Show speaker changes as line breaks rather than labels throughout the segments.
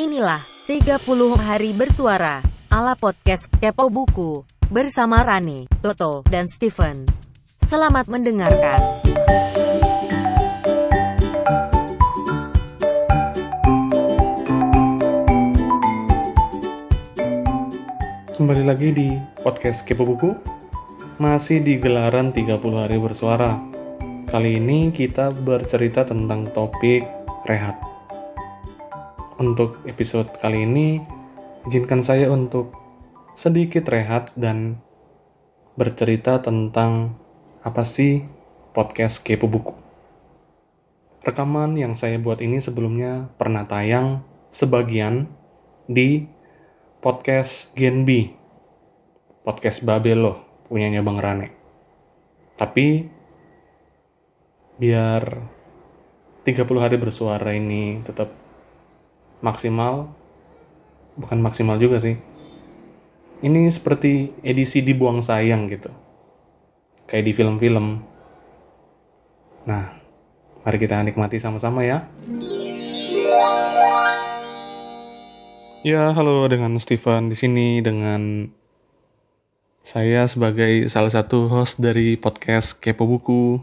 Inilah 30 hari bersuara ala podcast Kepo Buku bersama Rani, Toto, dan Steven. Selamat mendengarkan.
Kembali lagi di podcast Kepo Buku Masih di gelaran 30 hari bersuara Kali ini kita bercerita tentang topik rehat Untuk episode kali ini Izinkan saya untuk sedikit rehat dan bercerita tentang apa sih podcast Kepo Buku Rekaman yang saya buat ini sebelumnya pernah tayang sebagian di podcast Genbi. Podcast Babel loh, punyanya Bang Rane. Tapi biar 30 hari bersuara ini tetap maksimal bukan maksimal juga sih. Ini seperti edisi dibuang sayang gitu. Kayak di film-film. Nah, mari kita nikmati sama-sama ya. Ya, halo dengan Steven di sini dengan saya sebagai salah satu host dari podcast Kepo Buku.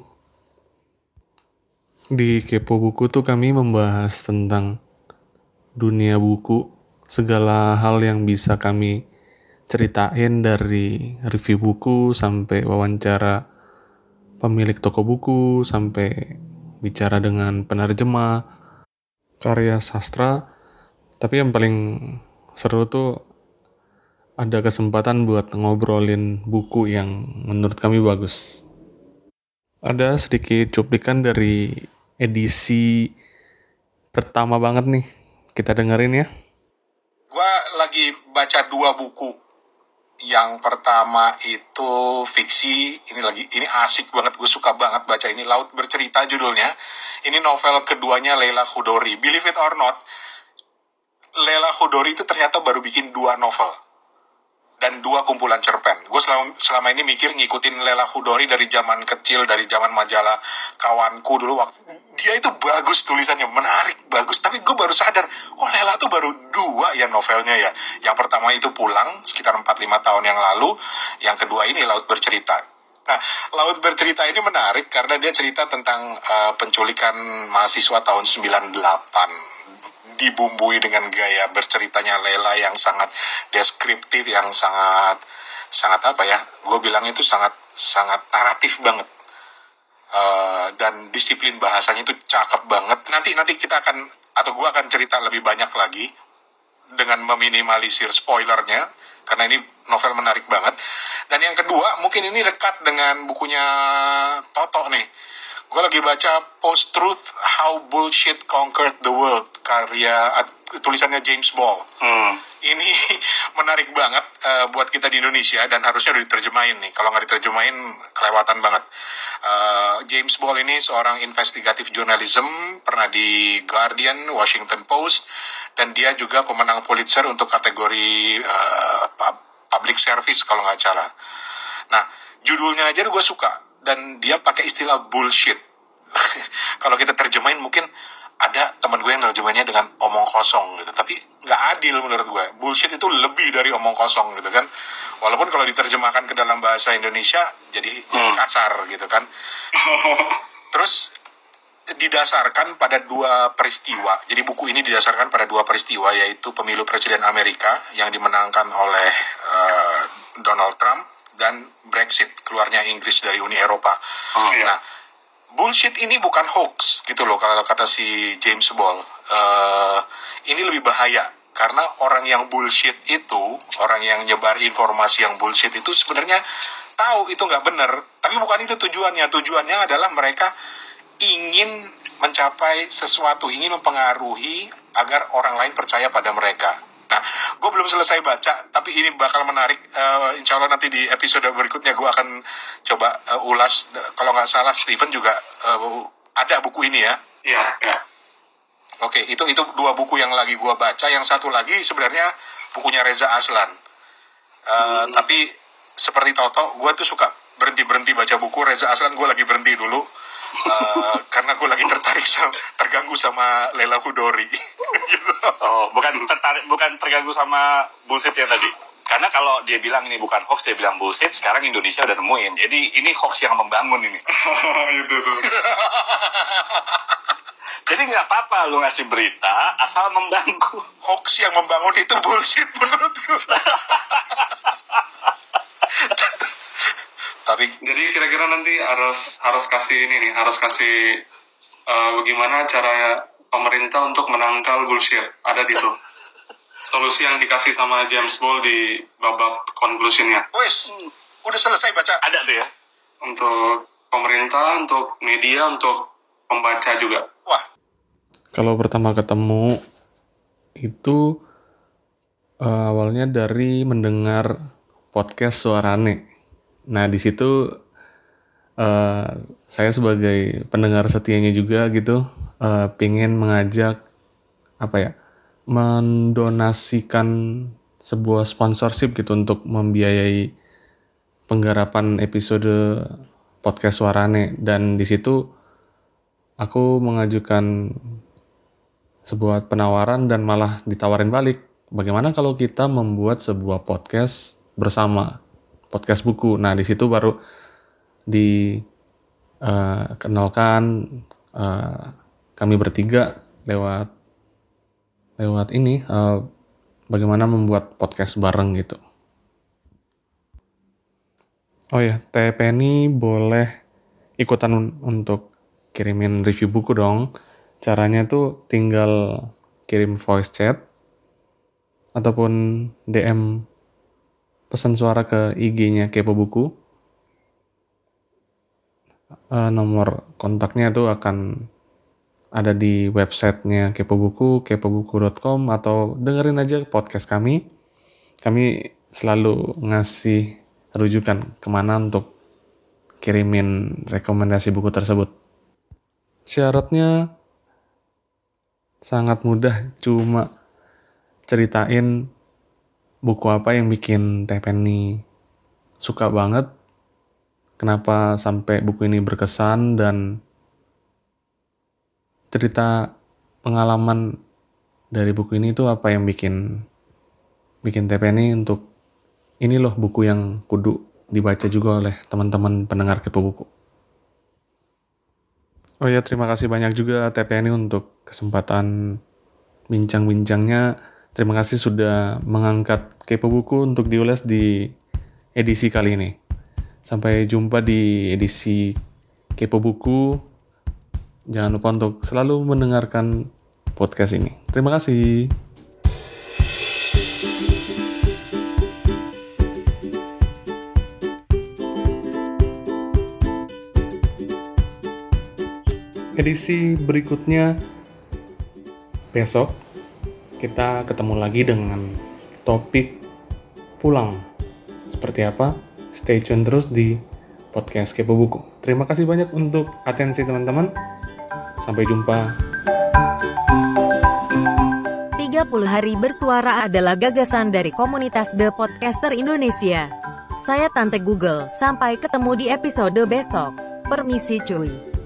Di Kepo Buku tuh kami membahas tentang dunia buku, segala hal yang bisa kami ceritain dari review buku sampai wawancara pemilik toko buku sampai bicara dengan penerjemah karya sastra tapi yang paling seru tuh ada kesempatan buat ngobrolin buku yang menurut kami bagus. Ada sedikit cuplikan dari edisi pertama banget nih. Kita dengerin ya.
Gua lagi baca dua buku. Yang pertama itu fiksi, ini lagi ini asik banget, gue suka banget baca ini Laut Bercerita judulnya. Ini novel keduanya Leila Khudori. Believe it or not, Lela Khudori itu ternyata baru bikin dua novel dan dua kumpulan cerpen. Gue selama, selama ini mikir ngikutin Lela Khudori dari zaman kecil, dari zaman majalah kawanku dulu waktu dia itu bagus tulisannya, menarik, bagus. Tapi gue baru sadar, oh Lela tuh baru dua ya novelnya ya. Yang pertama itu Pulang sekitar 4-5 tahun yang lalu, yang kedua ini Laut Bercerita. Nah, Laut Bercerita ini menarik karena dia cerita tentang uh, penculikan mahasiswa tahun 98 dibumbui dengan gaya berceritanya Lela yang sangat deskriptif, yang sangat sangat apa ya? Gue bilang itu sangat sangat naratif banget. Uh, dan disiplin bahasanya itu cakep banget. Nanti nanti kita akan atau gue akan cerita lebih banyak lagi dengan meminimalisir spoilernya karena ini novel menarik banget. Dan yang kedua, mungkin ini dekat dengan bukunya Toto nih gue lagi baca Post Truth How Bullshit Conquered the World karya tulisannya James Ball. Hmm. Ini menarik banget uh, buat kita di Indonesia dan harusnya udah diterjemahin nih. Kalau nggak diterjemahin kelewatan banget. Uh, James Ball ini seorang investigatif journalism, pernah di Guardian, Washington Post, dan dia juga pemenang Pulitzer untuk kategori uh, public service kalau nggak salah. Nah, judulnya aja gue suka dan dia pakai istilah bullshit. Kalau kita terjemahin mungkin ada teman gue yang terjemahnya dengan omong kosong gitu, tapi nggak adil menurut gue. Bullshit itu lebih dari omong kosong gitu kan. Walaupun kalau diterjemahkan ke dalam bahasa Indonesia jadi, hmm. kasar gitu kan. Terus didasarkan pada dua peristiwa. Jadi buku ini didasarkan pada dua peristiwa yaitu pemilu presiden Amerika yang dimenangkan oleh uh, Donald Trump dan Brexit keluarnya Inggris dari Uni Eropa. Oh, iya. Nah, bullshit ini bukan hoax gitu loh kalau kata si James Ball. Uh, ini lebih bahaya karena orang yang bullshit itu, orang yang nyebar informasi yang bullshit itu sebenarnya tahu itu nggak benar, tapi bukan itu tujuannya. Tujuannya adalah mereka ingin mencapai sesuatu, ingin mempengaruhi agar orang lain percaya pada mereka. Nah, gue belum selesai baca, tapi ini bakal menarik. Uh, insya Allah nanti di episode berikutnya gue akan coba uh, ulas. Kalau nggak salah, Steven juga uh, ada buku ini ya.
Iya, iya.
Oke, itu itu dua buku yang lagi gue baca. Yang satu lagi sebenarnya bukunya Reza Aslan. Uh, hmm. Tapi seperti Toto, gue tuh suka berhenti berhenti baca buku Reza Aslan. Gue lagi berhenti dulu Uh, karena gue lagi tertarik sama, terganggu sama Lela Hudori gitu.
Oh, bukan tertarik, bukan terganggu sama bullshit yang tadi. Karena kalau dia bilang ini bukan hoax, dia bilang bullshit, sekarang Indonesia udah nemuin. Jadi ini hoax yang membangun ini.
itu tuh.
Jadi nggak apa-apa lu ngasih berita, asal membangun.
Hoax yang membangun itu bullshit menurutku. Tapi
Jadi kira-kira nanti harus harus kasih ini nih, harus kasih uh, bagaimana cara pemerintah untuk menangkal bullshit. Ada di tuh. Solusi yang dikasih sama James Ball di babak conclusionnya.
wes, udah selesai baca.
Ada tuh ya.
Untuk pemerintah, untuk media, untuk pembaca juga.
Wah,
Kalau pertama ketemu itu eh, awalnya dari mendengar podcast Suarane. Nah, di situ eh, saya sebagai pendengar setianya juga gitu eh, pingin mengajak apa ya mendonasikan sebuah sponsorship gitu untuk membiayai penggarapan episode podcast Suarane dan di situ aku mengajukan sebuah penawaran dan malah ditawarin balik. Bagaimana kalau kita membuat sebuah podcast bersama, podcast buku. Nah, di situ baru dikenalkan eh, kami bertiga lewat lewat ini eh, bagaimana membuat podcast bareng gitu. Oh ya, Teh Penny boleh ikutan un- untuk kirimin review buku dong. Caranya tuh tinggal kirim voice chat ataupun DM pesan suara ke IG-nya Kepo Buku. Eh, nomor kontaknya tuh akan ada di websitenya Kepo Buku, kepobuku.com atau dengerin aja podcast kami. Kami selalu ngasih rujukan ke mana untuk kirimin rekomendasi buku tersebut. Syaratnya sangat mudah, cuma ceritain buku apa yang bikin Teh Penny suka banget, kenapa sampai buku ini berkesan, dan cerita pengalaman dari buku ini tuh apa yang bikin bikin Penny untuk ini loh buku yang kudu dibaca juga oleh teman-teman pendengar Kepo Buku. Oh ya, terima kasih banyak juga TPNI untuk kesempatan bincang-bincangnya. Terima kasih sudah mengangkat Kepo Buku untuk diulas di edisi kali ini. Sampai jumpa di edisi Kepo Buku. Jangan lupa untuk selalu mendengarkan podcast ini. Terima kasih. edisi berikutnya besok kita ketemu lagi dengan topik pulang. Seperti apa? Stay tune terus di podcast Kepo Buku. Terima kasih banyak untuk atensi teman-teman. Sampai jumpa.
30 hari bersuara adalah gagasan dari komunitas The Podcaster Indonesia. Saya Tante Google, sampai ketemu di episode besok. Permisi cuy.